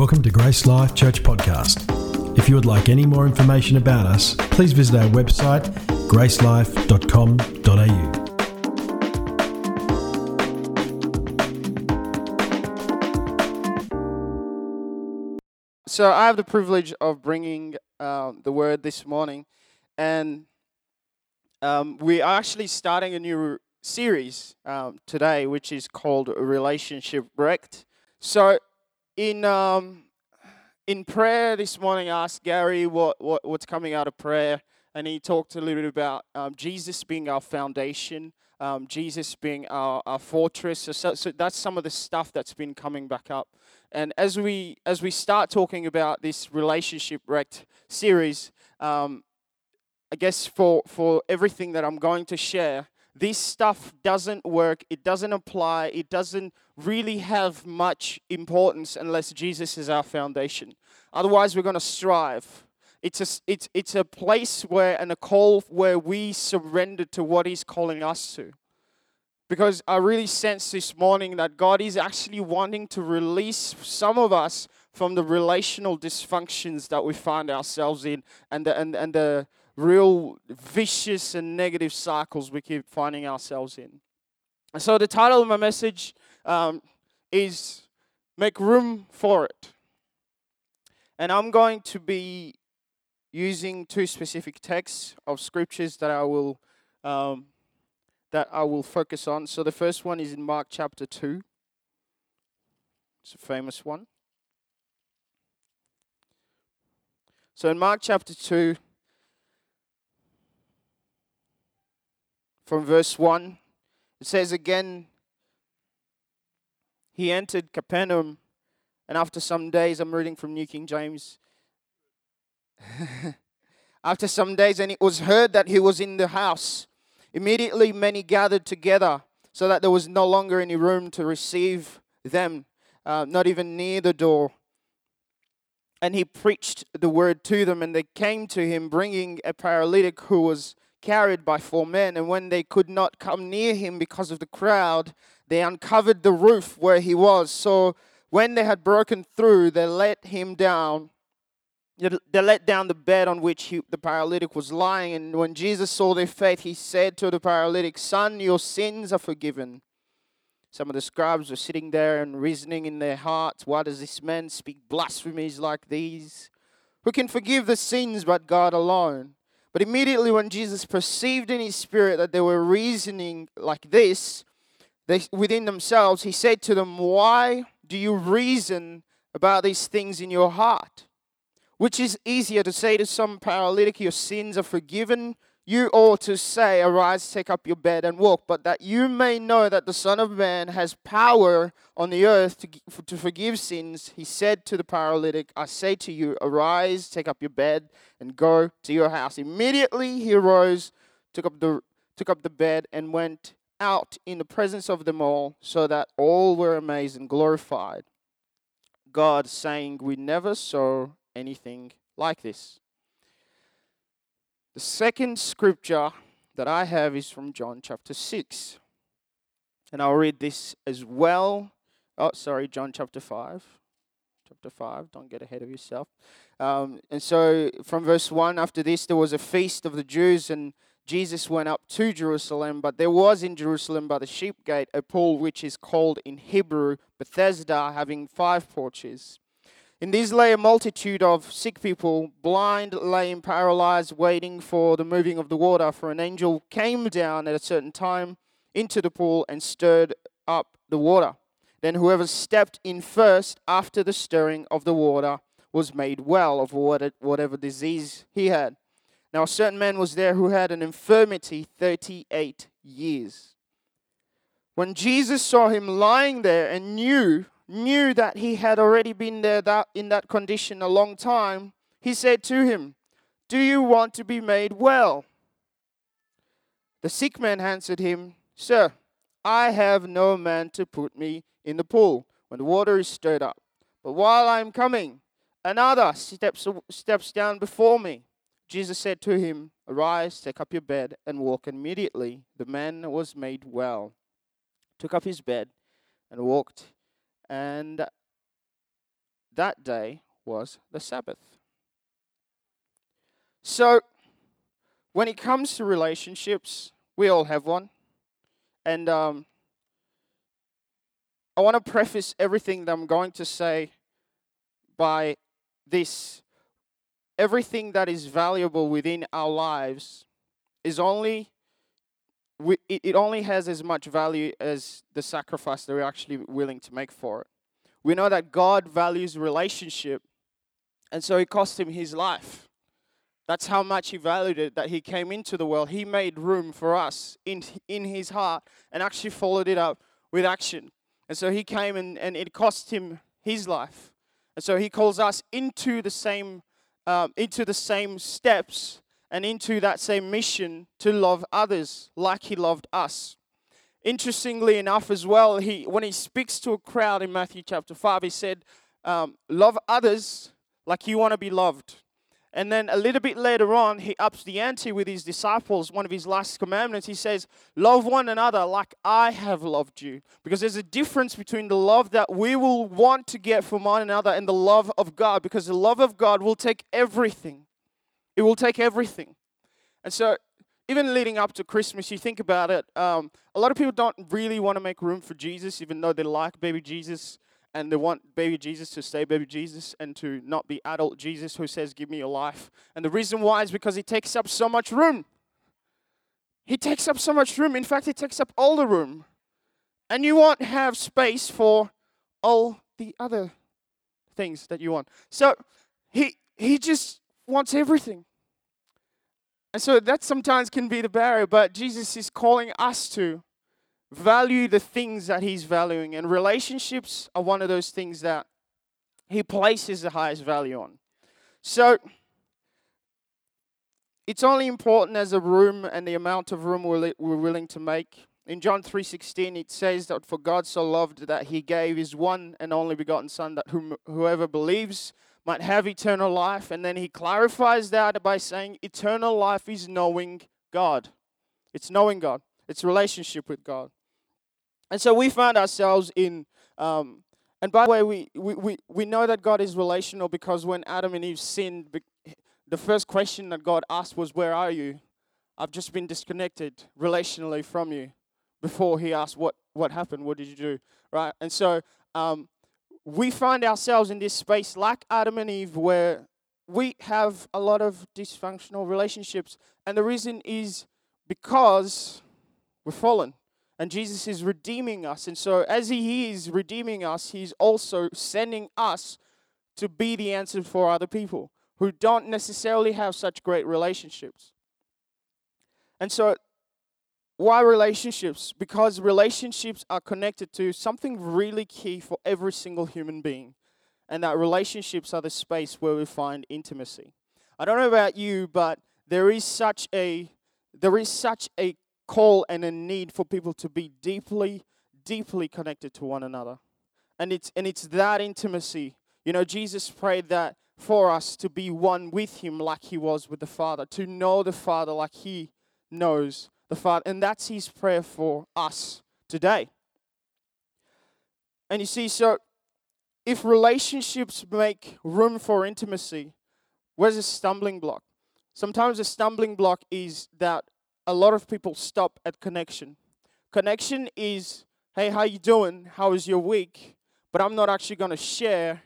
Welcome to Grace Life Church Podcast. If you would like any more information about us, please visit our website gracelife.com.au. So I have the privilege of bringing um, the word this morning, and um, we are actually starting a new series um, today, which is called Relationship Wrecked. So, in um, in prayer this morning, I asked Gary what, what what's coming out of prayer, and he talked a little bit about um, Jesus being our foundation, um, Jesus being our, our fortress. So, so, that's some of the stuff that's been coming back up. And as we as we start talking about this relationship wrecked series, um, I guess for for everything that I'm going to share, this stuff doesn't work. It doesn't apply. It doesn't really have much importance unless Jesus is our foundation. Otherwise, we're going to strive. It's a, it's, it's a place where, and a call where we surrender to what He's calling us to. Because I really sense this morning that God is actually wanting to release some of us from the relational dysfunctions that we find ourselves in and the, and, and the real vicious and negative cycles we keep finding ourselves in. And so the title of my message um, is Make Room for It. And I'm going to be using two specific texts of scriptures that I will um, that I will focus on. So the first one is in Mark chapter 2. It's a famous one. So in Mark chapter 2, from verse 1, it says again, He entered Capernaum, and after some days, I'm reading from New King James. after some days, and it was heard that he was in the house. Immediately, many gathered together, so that there was no longer any room to receive them, uh, not even near the door. And he preached the word to them, and they came to him, bringing a paralytic who was carried by four men. And when they could not come near him because of the crowd, they uncovered the roof where he was. So when they had broken through, they let him down they let down the bed on which he, the paralytic was lying. And when Jesus saw their faith, he said to the paralytic, Son, your sins are forgiven. Some of the scribes were sitting there and reasoning in their hearts, Why does this man speak blasphemies like these? Who can forgive the sins but God alone? But immediately when Jesus perceived in his spirit that they were reasoning like this they, within themselves, he said to them, Why do you reason about these things in your heart? Which is easier to say to some paralytic, Your sins are forgiven? You ought to say, Arise, take up your bed and walk. But that you may know that the Son of Man has power on the earth to, to forgive sins, he said to the paralytic, I say to you, Arise, take up your bed, and go to your house. Immediately he arose, took up the, took up the bed, and went out in the presence of them all, so that all were amazed and glorified God, saying, We never saw anything like this. The second scripture that I have is from John chapter 6. And I'll read this as well. Oh, sorry, John chapter 5. Chapter 5, don't get ahead of yourself. Um, and so from verse 1, after this, there was a feast of the Jews, and Jesus went up to Jerusalem. But there was in Jerusalem by the sheep gate a pool which is called in Hebrew Bethesda, having five porches. In these lay a multitude of sick people, blind, lame, paralyzed, waiting for the moving of the water. For an angel came down at a certain time into the pool and stirred up the water. Then whoever stepped in first after the stirring of the water was made well of whatever disease he had. Now a certain man was there who had an infirmity 38 years. When Jesus saw him lying there and knew knew that he had already been there that, in that condition a long time, he said to him, Do you want to be made well? The sick man answered him, Sir, I have no man to put me in the pool when the water is stirred up. But while I am coming, another steps, steps down before me. Jesus said to him, Arise, take up your bed, and walk immediately. The man was made well, took up his bed, and walked and that day was the Sabbath. So, when it comes to relationships, we all have one. And um, I want to preface everything that I'm going to say by this everything that is valuable within our lives is only it only has as much value as the sacrifice that we're actually willing to make for it. We know that God values relationship, and so it cost him his life. That's how much he valued it that he came into the world. He made room for us in, in his heart and actually followed it up with action. And so he came and, and it cost him his life. And so he calls us into the same um, into the same steps and into that same mission to love others like he loved us. Interestingly enough, as well, he when he speaks to a crowd in Matthew chapter five, he said, um, "Love others like you want to be loved." And then a little bit later on, he ups the ante with his disciples. One of his last commandments, he says, Love one another like I have loved you. Because there's a difference between the love that we will want to get from one another and the love of God. Because the love of God will take everything, it will take everything. And so, even leading up to Christmas, you think about it, um, a lot of people don't really want to make room for Jesus, even though they like baby Jesus and they want baby Jesus to stay baby Jesus and to not be adult Jesus who says, Give me your life. And the reason why is because he takes up so much room. He takes up so much room. In fact, he takes up all the room. And you won't have space for all the other things that you want. So he he just wants everything. And so that sometimes can be the barrier, but Jesus is calling us to value the things that he's valuing. And relationships are one of those things that he places the highest value on. So it's only important as a room and the amount of room we're, we're willing to make. In John 3:16 it says that for God so loved that he gave his one and only begotten son that whom, whoever believes might have eternal life and then he clarifies that by saying eternal life is knowing God. It's knowing God. It's relationship with God. And so we found ourselves in, um, and by the way, we, we, we, we know that God is relational because when Adam and Eve sinned, the first question that God asked was, Where are you? I've just been disconnected relationally from you. Before he asked, What, what happened? What did you do? Right? And so um, we find ourselves in this space like Adam and Eve where we have a lot of dysfunctional relationships. And the reason is because we're fallen and Jesus is redeeming us. And so, as He is redeeming us, He's also sending us to be the answer for other people who don't necessarily have such great relationships. And so, why relationships? Because relationships are connected to something really key for every single human being, and that relationships are the space where we find intimacy. I don't know about you, but there is such a there is such a call and a need for people to be deeply, deeply connected to one another. And it's and it's that intimacy. You know, Jesus prayed that for us to be one with him like he was with the Father, to know the Father like he knows the Father. And that's his prayer for us today. And you see, so if relationships make room for intimacy, where's a stumbling block? Sometimes a stumbling block is that a lot of people stop at connection. Connection is, hey, how you doing? How was your week? But I'm not actually going to share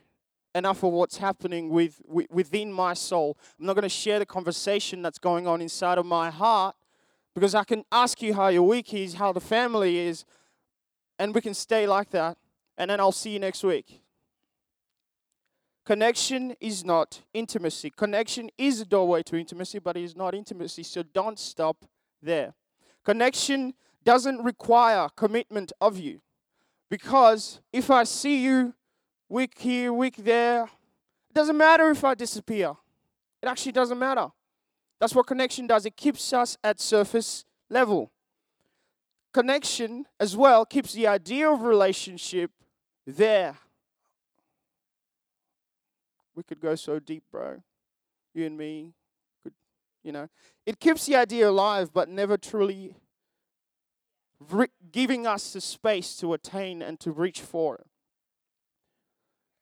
enough of what's happening with within my soul. I'm not going to share the conversation that's going on inside of my heart because I can ask you how your week is, how the family is, and we can stay like that. And then I'll see you next week. Connection is not intimacy. Connection is a doorway to intimacy, but it is not intimacy. So don't stop there. Connection doesn't require commitment of you. Because if I see you week here, week there, it doesn't matter if I disappear. It actually doesn't matter. That's what connection does. It keeps us at surface level. Connection as well keeps the idea of relationship there. We could go so deep, bro. You and me, could, you know, it keeps the idea alive, but never truly re- giving us the space to attain and to reach for it.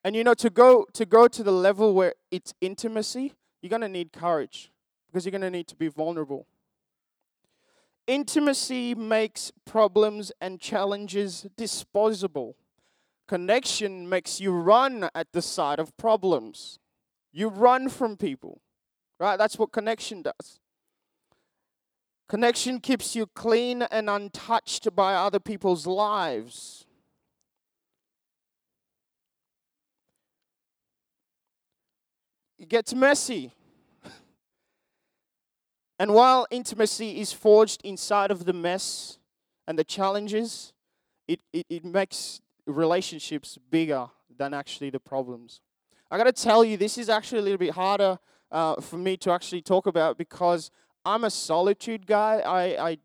And you know, to go to go to the level where it's intimacy, you're gonna need courage because you're gonna need to be vulnerable. Intimacy makes problems and challenges disposable. Connection makes you run at the sight of problems. You run from people, right? That's what connection does. Connection keeps you clean and untouched by other people's lives. It gets messy. And while intimacy is forged inside of the mess and the challenges, it, it, it makes relationships bigger than actually the problems. I got to tell you, this is actually a little bit harder uh, for me to actually talk about because I'm a solitude guy. I, I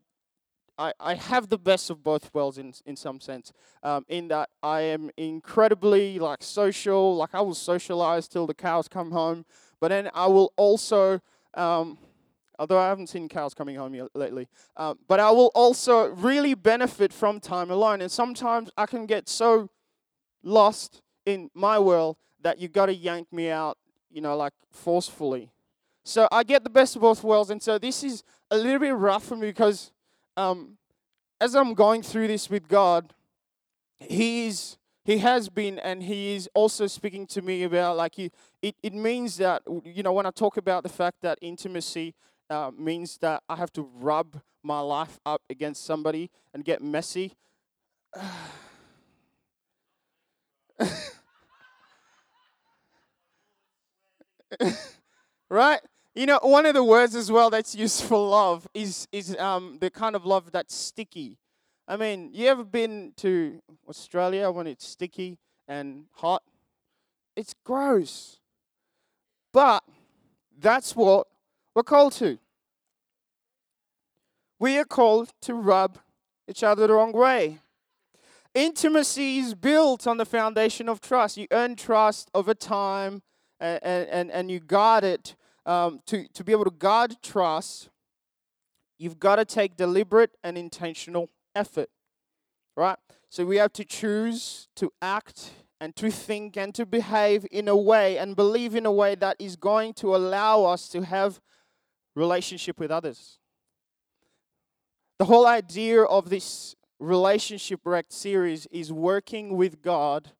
I, I have the best of both worlds in in some sense. Um, in that I am incredibly like social, like I will socialize till the cows come home. But then I will also, um, although I haven't seen cows coming home yet lately, um, but I will also really benefit from time alone. And sometimes I can get so lost in my world that you got to yank me out, you know, like forcefully. So I get the best of both worlds, and so this is a little bit rough for me because um, as I'm going through this with God, He's He has been, and He is also speaking to me about like he, it. It means that you know when I talk about the fact that intimacy uh, means that I have to rub my life up against somebody and get messy. right? You know, one of the words as well that's used for love is is um, the kind of love that's sticky. I mean, you ever been to Australia when it's sticky and hot? It's gross. But that's what we're called to. We are called to rub each other the wrong way. Intimacy is built on the foundation of trust. You earn trust over time and, and, and you guard it um, to, to be able to guard trust, you've got to take deliberate and intentional effort, right? So we have to choose to act and to think and to behave in a way and believe in a way that is going to allow us to have relationship with others. The whole idea of this relationship wrecked series is working with God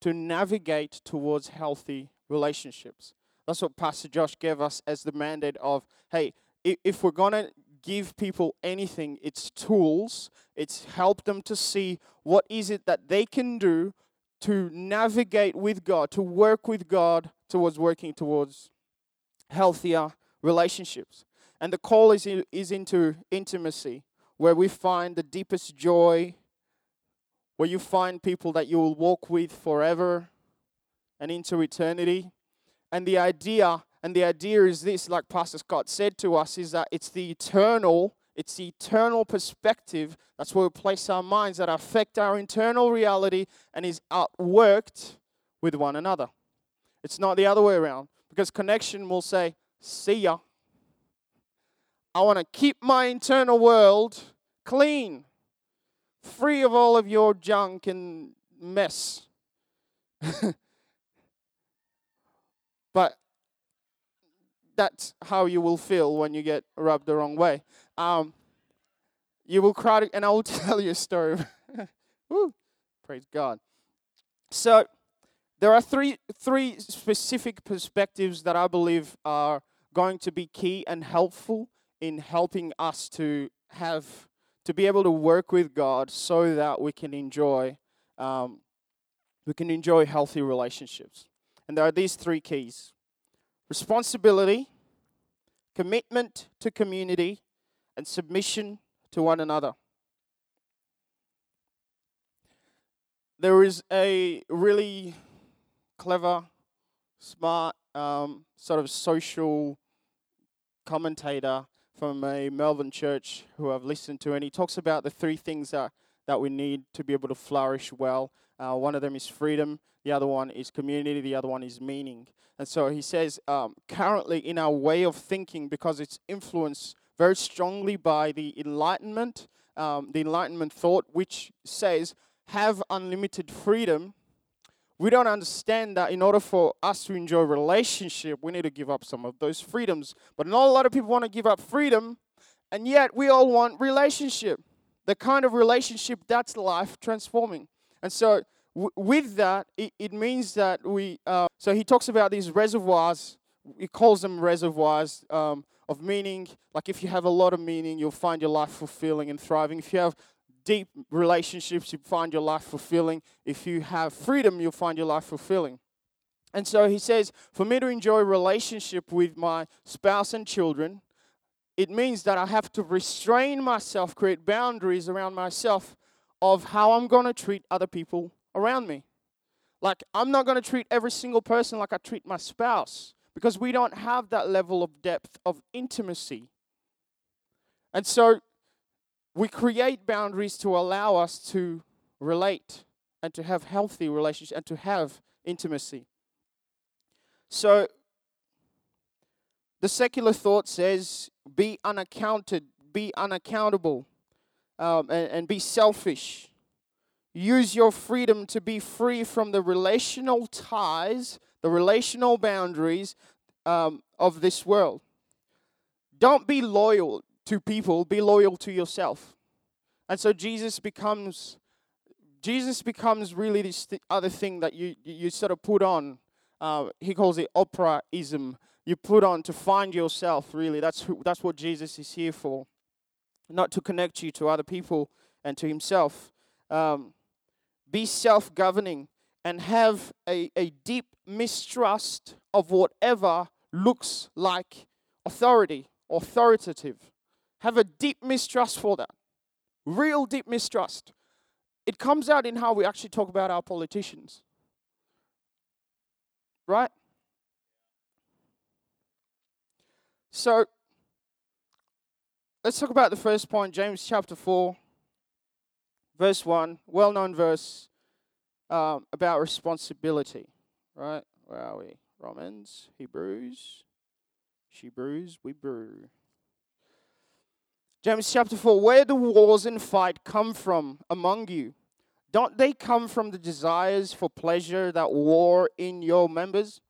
to navigate towards healthy relationships. That's what Pastor Josh gave us as the mandate of hey, if we're going to give people anything, it's tools, it's help them to see what is it that they can do to navigate with God, to work with God towards working towards healthier relationships. And the call is, is into intimacy, where we find the deepest joy, where you find people that you will walk with forever and into eternity. And the idea, and the idea is this, like Pastor Scott said to us, is that it's the eternal, it's the eternal perspective. That's where we place our minds that affect our internal reality and is outworked with one another. It's not the other way around. Because connection will say, see ya. I want to keep my internal world clean, free of all of your junk and mess. But that's how you will feel when you get rubbed the wrong way. Um, you will cry, and I will tell you a story. Woo, praise God. So there are three three specific perspectives that I believe are going to be key and helpful in helping us to have to be able to work with God so that we can enjoy um, we can enjoy healthy relationships. And there are these three keys responsibility, commitment to community, and submission to one another. There is a really clever, smart, um, sort of social commentator from a Melbourne church who I've listened to, and he talks about the three things that, that we need to be able to flourish well. Uh, one of them is freedom, the other one is community, the other one is meaning. And so he says, um, currently in our way of thinking, because it's influenced very strongly by the Enlightenment, um, the Enlightenment thought, which says, have unlimited freedom, we don't understand that in order for us to enjoy relationship, we need to give up some of those freedoms. But not a lot of people want to give up freedom, and yet we all want relationship. The kind of relationship that's life transforming. And so, w- with that, it, it, means that we. Uh, so he talks about these reservoirs. He calls them reservoirs um, of meaning. Like if you have a lot of meaning, you'll find your life fulfilling and thriving. If you have deep relationships, you find your life fulfilling. If you have freedom, you'll find your life fulfilling. And so he says, for me to enjoy relationship with my spouse and children, it means that I have to restrain myself, create boundaries around myself of how I'm going to treat other people around me. Like, I'm not going to treat every single person like I treat my spouse because we don't have that level of depth of intimacy. And so we create boundaries to allow us to relate and to have healthy relationships and to have intimacy. So the secular thought says be unaccounted, be unaccountable, um, and, and be selfish. Use your freedom to be free from the relational ties, the relational boundaries um, of this world. Don't be loyal to people, be loyal to yourself. And so Jesus becomes Jesus becomes really this th- other thing that you you sort of put on. Uh, he calls it operaism. You put on to find yourself. Really, that's who, that's what Jesus is here for, not to connect you to other people and to Himself. Um, be self-governing and have a, a deep mistrust of whatever looks like authority, authoritative. Have a deep mistrust for that. Real deep mistrust. It comes out in how we actually talk about our politicians. Right? So, let's talk about the first point, James chapter 4, verse 1, well known verse um, about responsibility. Right? Where are we? Romans, Hebrews, she brews, we brew. James chapter 4 Where do wars and fight come from among you? Don't they come from the desires for pleasure that war in your members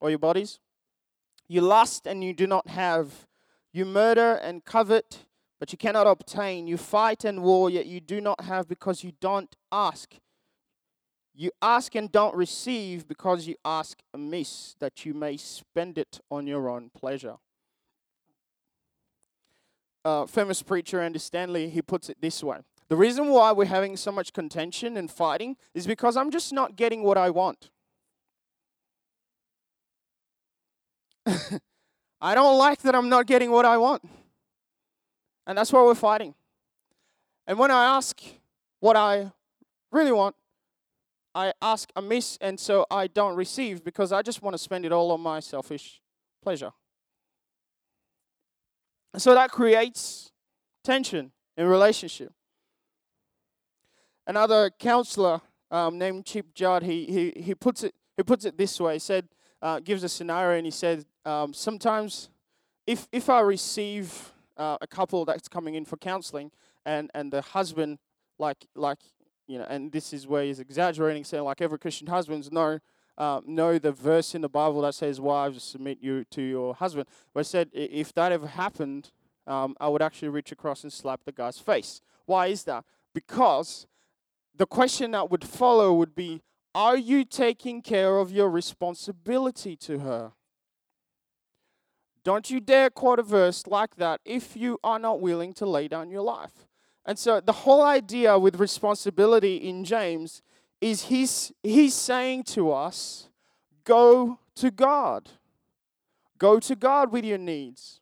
or your bodies? You lust and you do not have. You murder and covet, but you cannot obtain. You fight and war, yet you do not have because you don't ask. You ask and don't receive because you ask amiss, that you may spend it on your own pleasure uh, famous preacher Andy Stanley, he puts it this way. The reason why we're having so much contention and fighting is because I'm just not getting what I want. I don't like that I'm not getting what I want. And that's why we're fighting. And when I ask what I really want, I ask amiss, and so I don't receive because I just want to spend it all on my selfish pleasure. So that creates tension in relationship. Another counselor um, named Chip Judd, he, he, he, puts it, he puts it this way. He said, uh, gives a scenario and he said, um, sometimes if, if I receive uh, a couple that's coming in for counseling and, and the husband, like, like, you know, and this is where he's exaggerating, saying like every Christian husbands know uh, know the verse in the Bible that says, "Wives, submit you to your husband." But I said, if that ever happened, um, I would actually reach across and slap the guy's face. Why is that? Because the question that would follow would be, "Are you taking care of your responsibility to her?" Don't you dare quote a verse like that if you are not willing to lay down your life. And so the whole idea with responsibility in James is he's, he's saying to us, go to God. Go to God with your needs.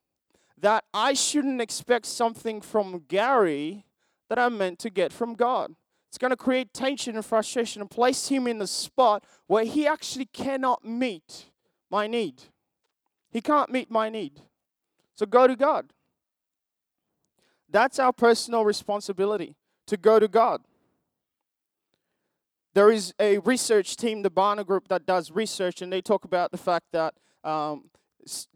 That I shouldn't expect something from Gary that I'm meant to get from God. It's going to create tension and frustration and place him in the spot where he actually cannot meet my need. He can't meet my need. So go to God. That's our personal responsibility to go to God. There is a research team, the Barna Group, that does research, and they talk about the fact that um,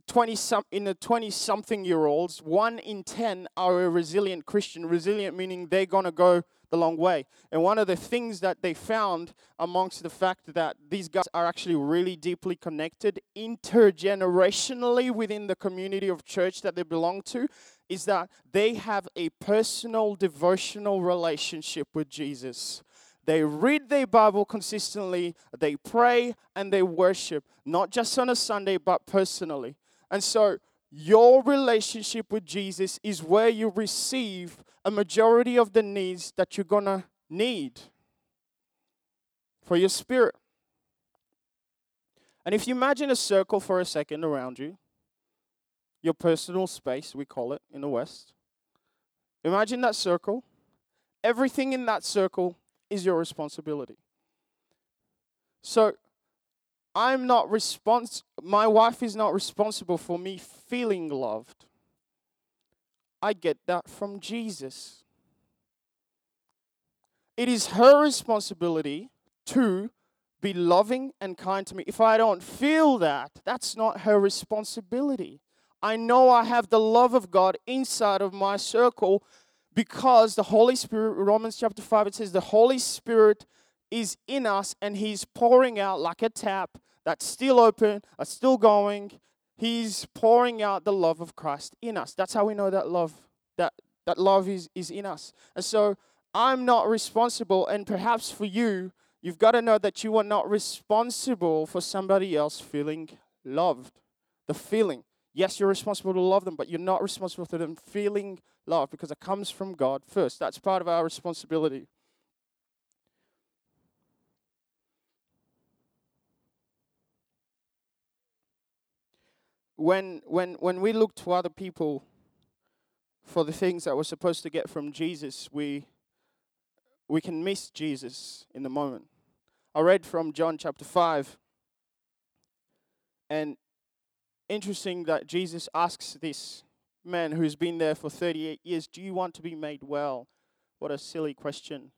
20 some, in the 20 something year olds, one in 10 are a resilient Christian. Resilient meaning they're going to go the long way. And one of the things that they found amongst the fact that these guys are actually really deeply connected intergenerationally within the community of church that they belong to is that they have a personal devotional relationship with Jesus. They read their Bible consistently, they pray and they worship, not just on a Sunday, but personally. And so, your relationship with Jesus is where you receive a majority of the needs that you're going to need for your spirit. And if you imagine a circle for a second around you, your personal space, we call it in the West, imagine that circle. Everything in that circle is your responsibility. So I'm not respons my wife is not responsible for me feeling loved. I get that from Jesus. It is her responsibility to be loving and kind to me. If I don't feel that, that's not her responsibility. I know I have the love of God inside of my circle because the Holy Spirit, Romans chapter 5, it says the Holy Spirit is in us and He's pouring out like a tap that's still open, that's still going. He's pouring out the love of Christ in us. That's how we know that love, that, that love is, is in us. And so I'm not responsible, and perhaps for you, you've got to know that you are not responsible for somebody else feeling loved. The feeling. Yes, you're responsible to love them, but you're not responsible for them feeling love because it comes from God first. That's part of our responsibility. when when when we look to other people for the things that we're supposed to get from Jesus, we we can miss Jesus in the moment. I read from John chapter 5 and interesting that Jesus asks this man who's been there for 38 years, "Do you want to be made well?" What a silly question.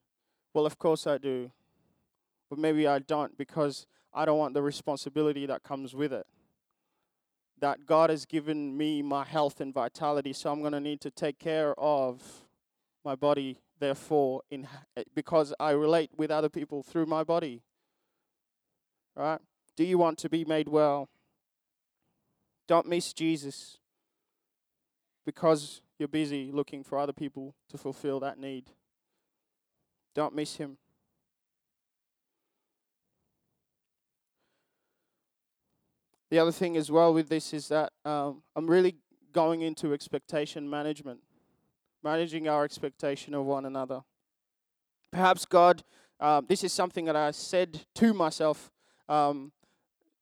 Well, of course I do. But maybe I don't because I don't want the responsibility that comes with it that God has given me my health and vitality, so I'm going to need to take care of my body, therefore, in, eh, because I relate with other people through my body. Right? Do you want to be made well? Don't miss Jesus because you're busy looking for other people to fulfill that need. Don't miss him. The other thing as well with this is that um, I'm really going into expectation management, managing our expectation of one another. Perhaps God, um, this is something that I said to myself, um,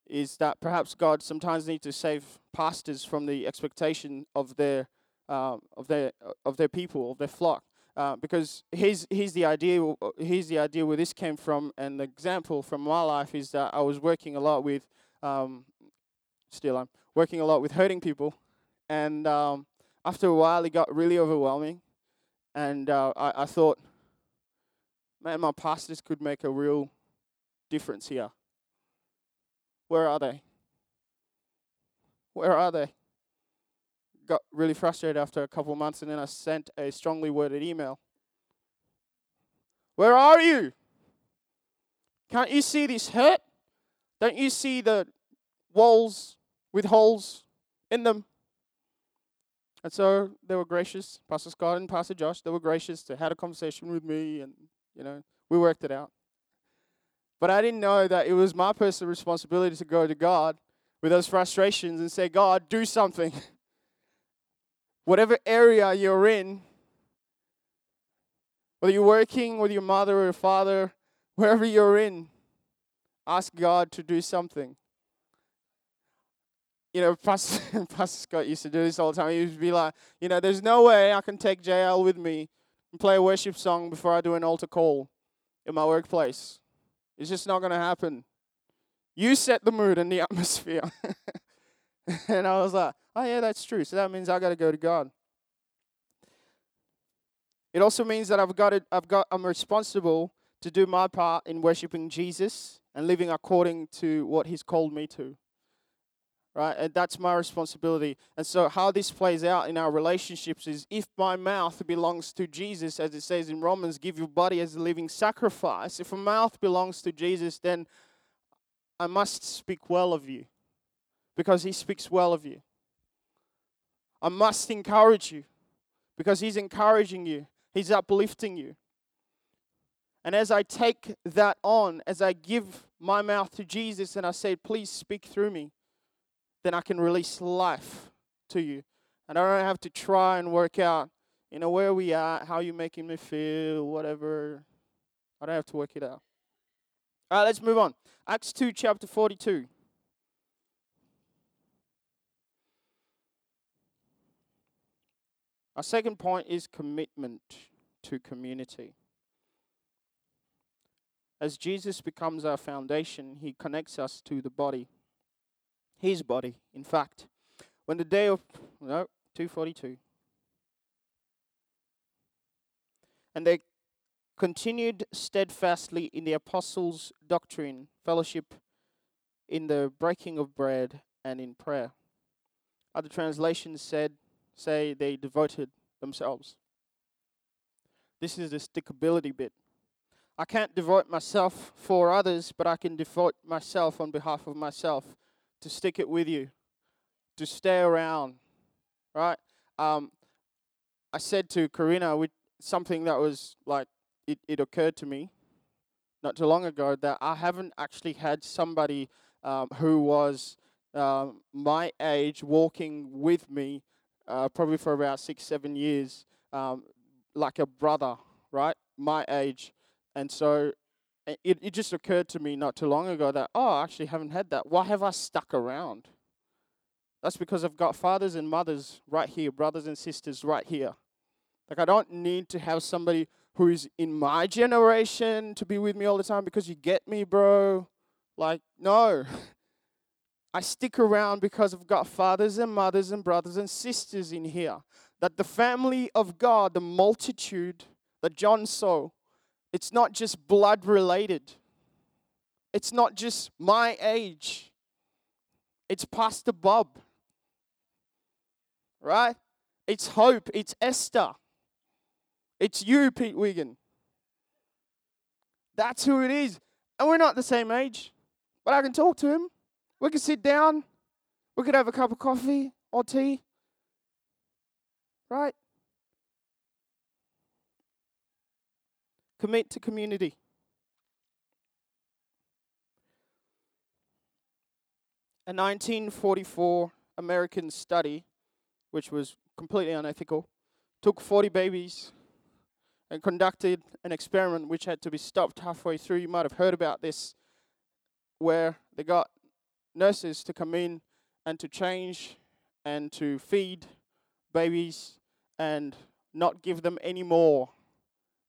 is that perhaps God sometimes needs to save pastors from the expectation of their um, of their of their people of their flock. Uh, because here's here's the idea here's the idea where this came from, and the example from my life is that I was working a lot with um, still I'm working a lot with hurting people. And um, after a while, it got really overwhelming. And uh, I, I thought, man, my pastors could make a real difference here. Where are they? Where are they? Got really frustrated after a couple of months, and then I sent a strongly worded email. Where are you? Can't you see this hurt? Don't you see the walls with holes in them. And so they were gracious, Pastor Scott and Pastor Josh, they were gracious to had a conversation with me and, you know, we worked it out. But I didn't know that it was my personal responsibility to go to God with those frustrations and say, God, do something. Whatever area you're in, whether you're working with your mother or your father, wherever you're in, ask God to do something you know, Pastor, Pastor Scott used to do this all the time. He used to be like, you know, there's no way I can take JL with me and play a worship song before I do an altar call in my workplace. It's just not going to happen. You set the mood and the atmosphere. and I was like, oh, yeah, that's true. So that means I got to go to God. It also means that I've got it, I've got I'm responsible to do my part in worshiping Jesus and living according to what he's called me to. right? And that's my responsibility. And so, how this plays out in our relationships is if my mouth belongs to Jesus, as it says in Romans, give your body as a living sacrifice. If a mouth belongs to Jesus, then I must speak well of you because he speaks well of you. I must encourage you because he's encouraging you, he's uplifting you. And as I take that on, as I give my mouth to Jesus and I say, please speak through me, then I can release life to you. And I don't have to try and work out, you know, where we are, how you making me feel, whatever. I don't have to work it out. All right, let's move on. Acts 2, chapter 42. Our second point is commitment to community. As Jesus becomes our foundation, he connects us to the body. His body, in fact. When the day of no, 242. And they continued steadfastly in the apostles' doctrine, fellowship, in the breaking of bread, and in prayer. Other translations said say they devoted themselves. This is the stickability bit. I can't devote myself for others, but I can devote myself on behalf of myself to stick it with you, to stay around, right? Um, I said to Karina with something that was like, it, it occurred to me not too long ago that I haven't actually had somebody um, who was um, my age walking with me uh, probably for about six, seven years, um, like a brother, right? My age. And so it, it just occurred to me not too long ago that, oh, I actually haven't had that. Why have I stuck around? That's because I've got fathers and mothers right here, brothers and sisters right here. Like, I don't need to have somebody who is in my generation to be with me all the time because you get me, bro. Like, no. I stick around because I've got fathers and mothers and brothers and sisters in here. That the family of God, the multitude that John saw, it's not just blood related, it's not just my age, it's Pastor Bob, right? It's Hope, it's Esther, it's you, Pete Wiggin. That's who it is. And we're not the same age, but I can talk to him. We can sit down. We could have a cup of coffee or tea. Right? Commit to community. A 1944 American study, which was completely unethical, took 40 babies and conducted an experiment which had to be stopped halfway through. You might have heard about this, where they got nurses to come in and to change and to feed babies and not give them any more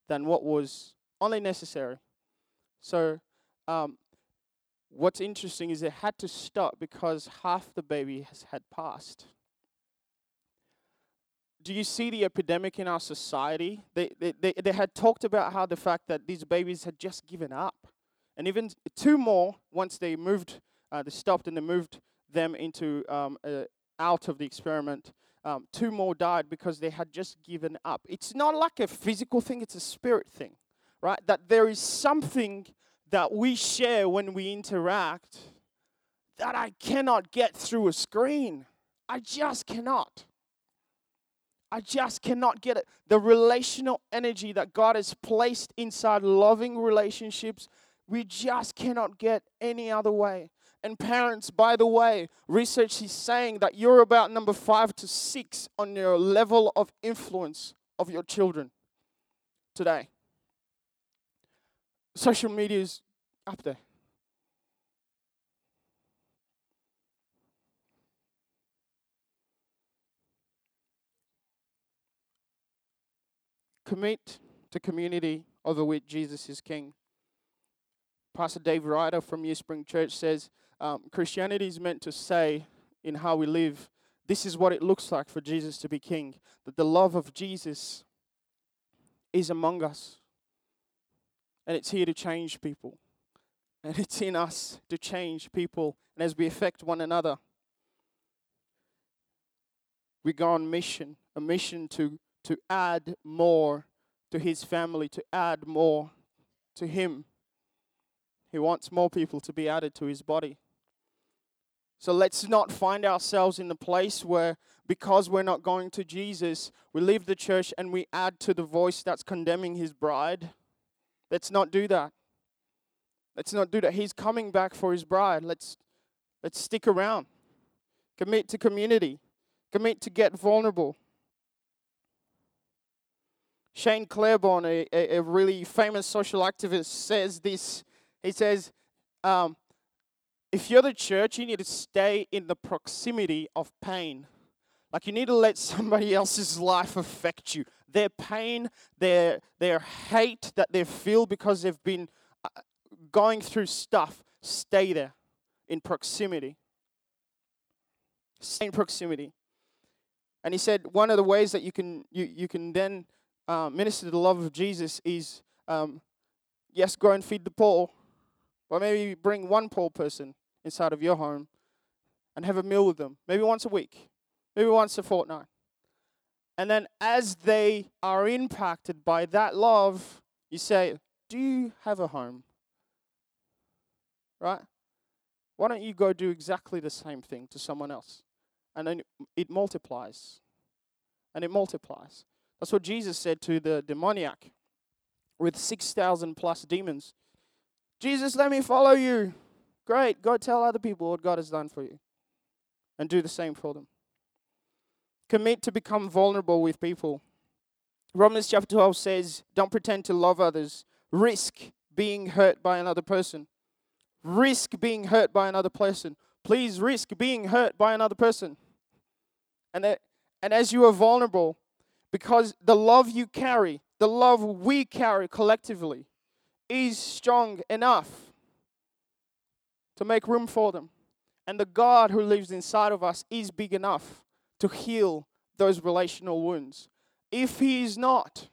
than what was only necessary. So, um, what's interesting is it had to stop because half the baby has had passed. Do you see the epidemic in our society? They, they, they, they had talked about how the fact that these babies had just given up. And even two more, once they moved uh, they stopped and they moved them into um, uh, out of the experiment. Um, two more died because they had just given up. It's not like a physical thing; it's a spirit thing, right? That there is something that we share when we interact that I cannot get through a screen. I just cannot. I just cannot get it. The relational energy that God has placed inside loving relationships, we just cannot get any other way. And parents, by the way, research is saying that you're about number five to six on your level of influence of your children today. Social media is up there. Commit to community over which Jesus is king. Pastor Dave Ryder from New Spring Church says um, Christianity is meant to say in how we live, this is what it looks like for Jesus to be king. That the love of Jesus is among us. And it's here to change people. And it's in us to change people and as we affect one another. we go on mission, a mission to, to add more to his family, to add more to him. He wants more people to be added to his body. So let's not find ourselves in the place where, because we're not going to Jesus, we leave the church and we add to the voice that's condemning his bride. Let's not do that. Let's not do that. He's coming back for his bride. Let's let's stick around. Commit to community. Commit to get vulnerable. Shane Claiborne, a, a, really famous social activist, says this. He says, um, if you're the church, you need to stay in the proximity of pain. Like you need to let somebody else's life affect you. Their pain, their their hate that they feel because they've been uh, going through stuff, stay there in proximity. Stay in proximity. And he said one of the ways that you can you, you can then uh, minister the love of Jesus is um, yes, go and feed the poor, but maybe bring one poor person inside of your home and have a meal with them, maybe once a week, maybe once a fortnight. And then as they are impacted by that love, you say, Do you have a home? Right? Why don't you go do exactly the same thing to someone else? And then it multiplies. And it multiplies. That's what Jesus said to the demoniac with 6,000 plus demons. Jesus, let me follow you. Great. Go tell other people what God has done for you and do the same for them. Commit to become vulnerable with people. Romans chapter 12 says, Don't pretend to love others. Risk being hurt by another person. Risk being hurt by another person. Please risk being hurt by another person. And, that, and as you are vulnerable, because the love you carry, the love we carry collectively, is strong enough to make room for them. And the God who lives inside of us is big enough to heal those relational wounds. If He is not,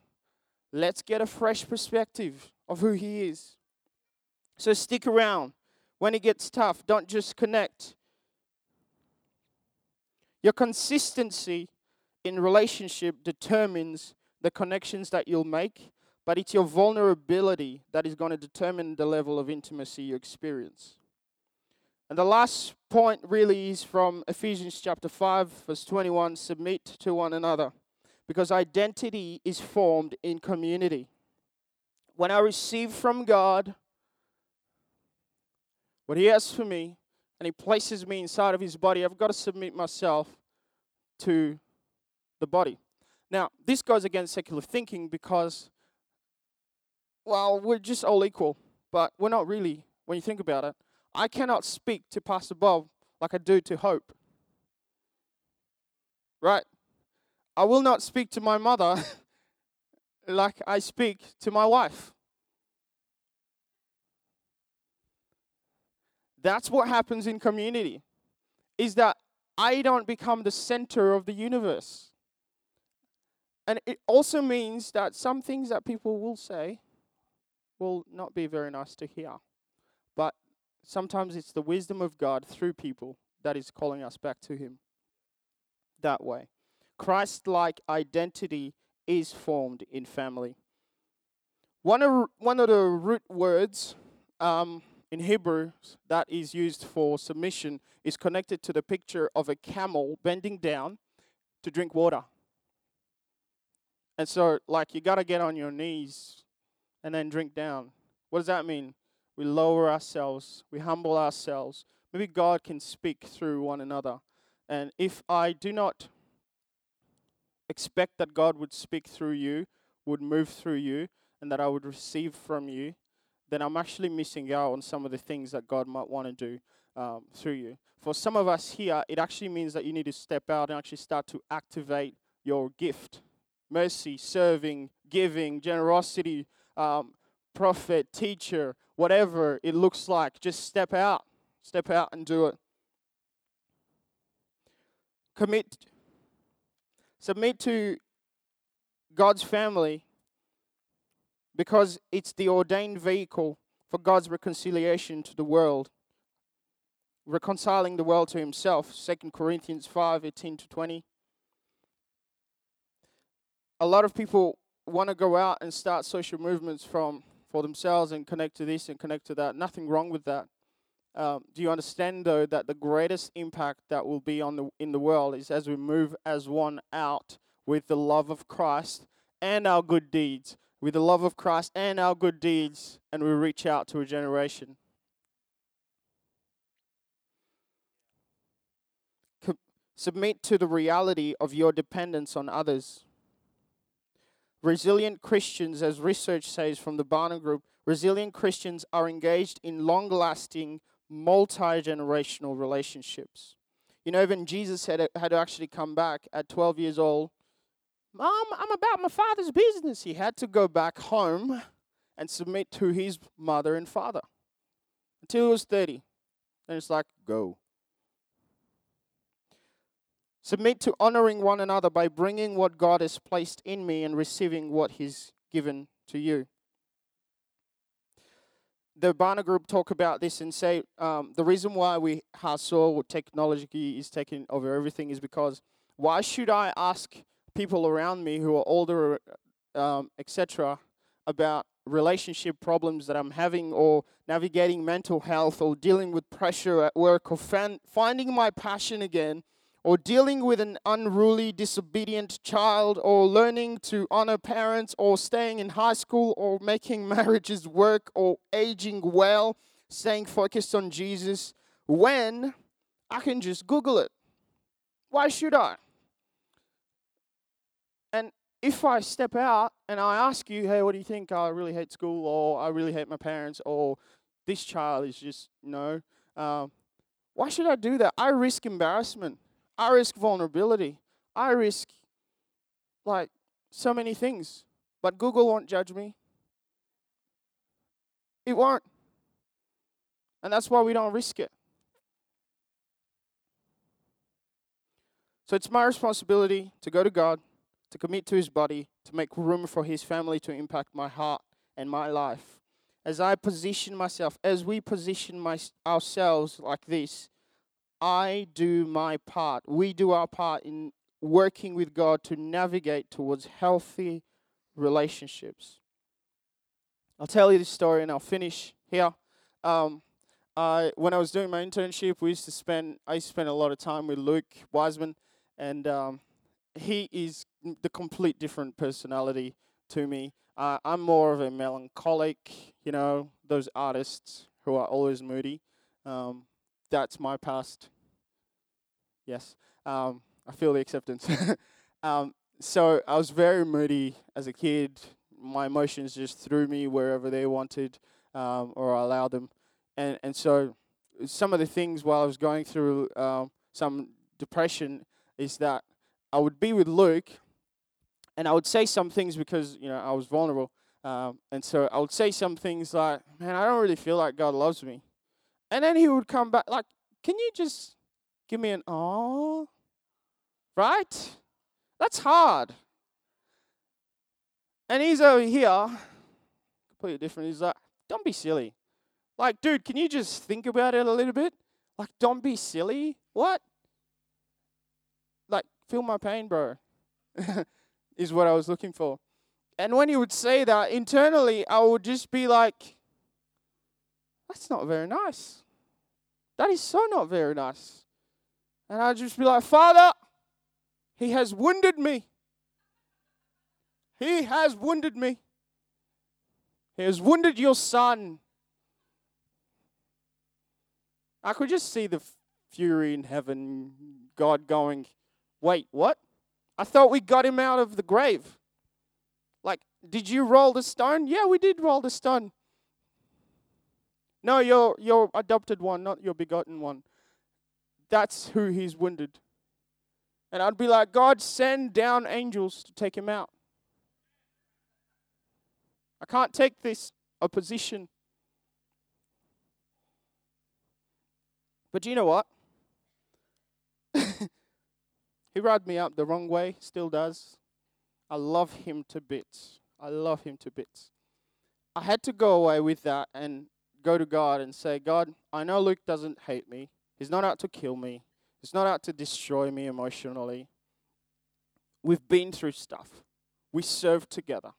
let's get a fresh perspective of who He is. So stick around. When it gets tough, don't just connect. Your consistency in relationship determines the connections that you'll make, but it's your vulnerability that is going to determine the level of intimacy you experience. And the last point really is from Ephesians chapter 5, verse 21 submit to one another, because identity is formed in community. When I receive from God what He has for me, and He places me inside of His body, I've got to submit myself to the body. Now, this goes against secular thinking because, well, we're just all equal, but we're not really when you think about it. I cannot speak to Pastor Bob like I do to Hope. Right? I will not speak to my mother like I speak to my wife. That's what happens in community. Is that I don't become the center of the universe. And it also means that some things that people will say will not be very nice to hear. But sometimes it's the wisdom of God through people that is calling us back to Him that way. Christ like identity is formed in family. One of, one of the root words um, in Hebrew that is used for submission is connected to the picture of a camel bending down to drink water. And so, like, you got to get on your knees and then drink down. What does that mean? We lower ourselves, we humble ourselves. Maybe God can speak through one another. And if I do not expect that God would speak through you, would move through you, and that I would receive from you, then I'm actually missing out on some of the things that God might want to do um, through you. For some of us here, it actually means that you need to step out and actually start to activate your gift mercy, serving, giving, generosity, um, prophet, teacher, whatever it looks like. Just step out. Step out and do it. Commit. Submit to God's family because it's the ordained vehicle for God's reconciliation to the world, reconciling the world to Himself. 2 Corinthians 5 18 to 20. A lot of people want to go out and start social movements from for themselves and connect to this and connect to that. Nothing wrong with that. Um, do you understand though that the greatest impact that will be on the in the world is as we move as one out with the love of Christ and our good deeds, with the love of Christ and our good deeds, and we reach out to a generation. Submit to the reality of your dependence on others. Resilient Christians, as research says from the Barna Group, resilient Christians are engaged in long lasting, multi generational relationships. You know, even Jesus had, had to actually come back at 12 years old. Mom, I'm about my father's business. He had to go back home and submit to his mother and father until he was 30. Then it's like, go. Submit to honoring one another by bringing what God has placed in me and receiving what He's given to you. The Barna Group talk about this and say um, the reason why we saw technology is taking over everything is because why should I ask people around me who are older, um, etc., about relationship problems that I'm having, or navigating mental health, or dealing with pressure at work, or fan- finding my passion again? Or dealing with an unruly, disobedient child, or learning to honor parents, or staying in high school, or making marriages work, or aging well, staying focused on Jesus, when I can just Google it. Why should I? And if I step out and I ask you, hey, what do you think? I really hate school, or I really hate my parents, or this child is just, no. Um, why should I do that? I risk embarrassment. I risk vulnerability. I risk like so many things. But Google won't judge me. It won't. And that's why we don't risk it. So it's my responsibility to go to God, to commit to His body, to make room for His family to impact my heart and my life. As I position myself, as we position my, ourselves like this, I do my part. We do our part in working with God to navigate towards healthy relationships. I'll tell you this story and I'll finish here. Um, I, when I was doing my internship, we used to spend, I used to spend a lot of time with Luke Wiseman, and um, he is the complete different personality to me. Uh, I'm more of a melancholic, you know, those artists who are always moody. Um, that's my past. Yes, um, I feel the acceptance. um, so I was very moody as a kid. My emotions just threw me wherever they wanted, um, or I allowed them. And and so some of the things while I was going through um, some depression is that I would be with Luke, and I would say some things because you know I was vulnerable. Um, and so I would say some things like, "Man, I don't really feel like God loves me," and then he would come back like, "Can you just give me an oh?" Right? That's hard. And he's over here, completely different. He's like, "Don't be silly." Like, dude, can you just think about it a little bit? Like, don't be silly. What? Like, feel my pain, bro. is what I was looking for. And when he would say that internally, I would just be like, that's not very nice. That is so not very nice. And I'd just be like, Father, he has wounded me. He has wounded me. He has wounded your son. I could just see the fury in heaven, God going, Wait, what? I thought we got him out of the grave. Like, did you roll the stone? Yeah, we did roll the stone. No, your your adopted one, not your begotten one. That's who he's wounded. And I'd be like, God, send down angels to take him out. I can't take this opposition. But you know what? he rubbed me up the wrong way, still does. I love him to bits. I love him to bits. I had to go away with that and go to God and say, God, I know Luke doesn't hate me. He's not out to kill me. He's not out to destroy me emotionally. We've been through stuff. we serve together?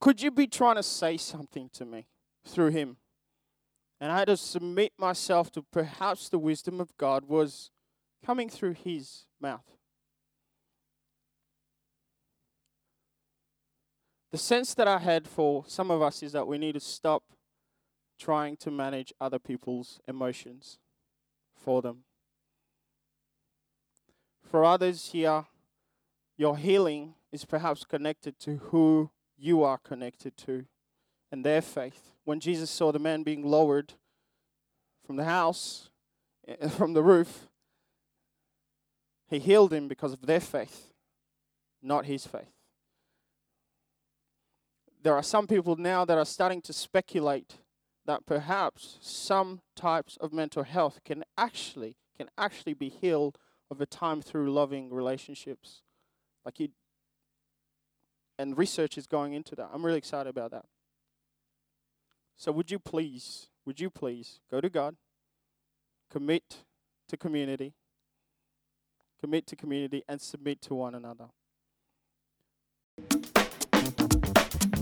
Could you be trying to say something to me through him? And I had to submit myself to perhaps the wisdom of God was coming through his mouth. The sense that I had for some of us is that we need to stop trying to manage other people's emotions for them. For others here, your healing is perhaps connected to who you are connected to and their faith. When Jesus saw the man being lowered from the house, eh, from the roof, he healed him because of their faith, not his faith. There are some people now that are starting to speculate that perhaps some types of mental health can actually can actually be healed over time through loving relationships. Like you and research is going into that. I'm really excited about that. So would you please, would you please go to God, commit to community, commit to community and submit to one another.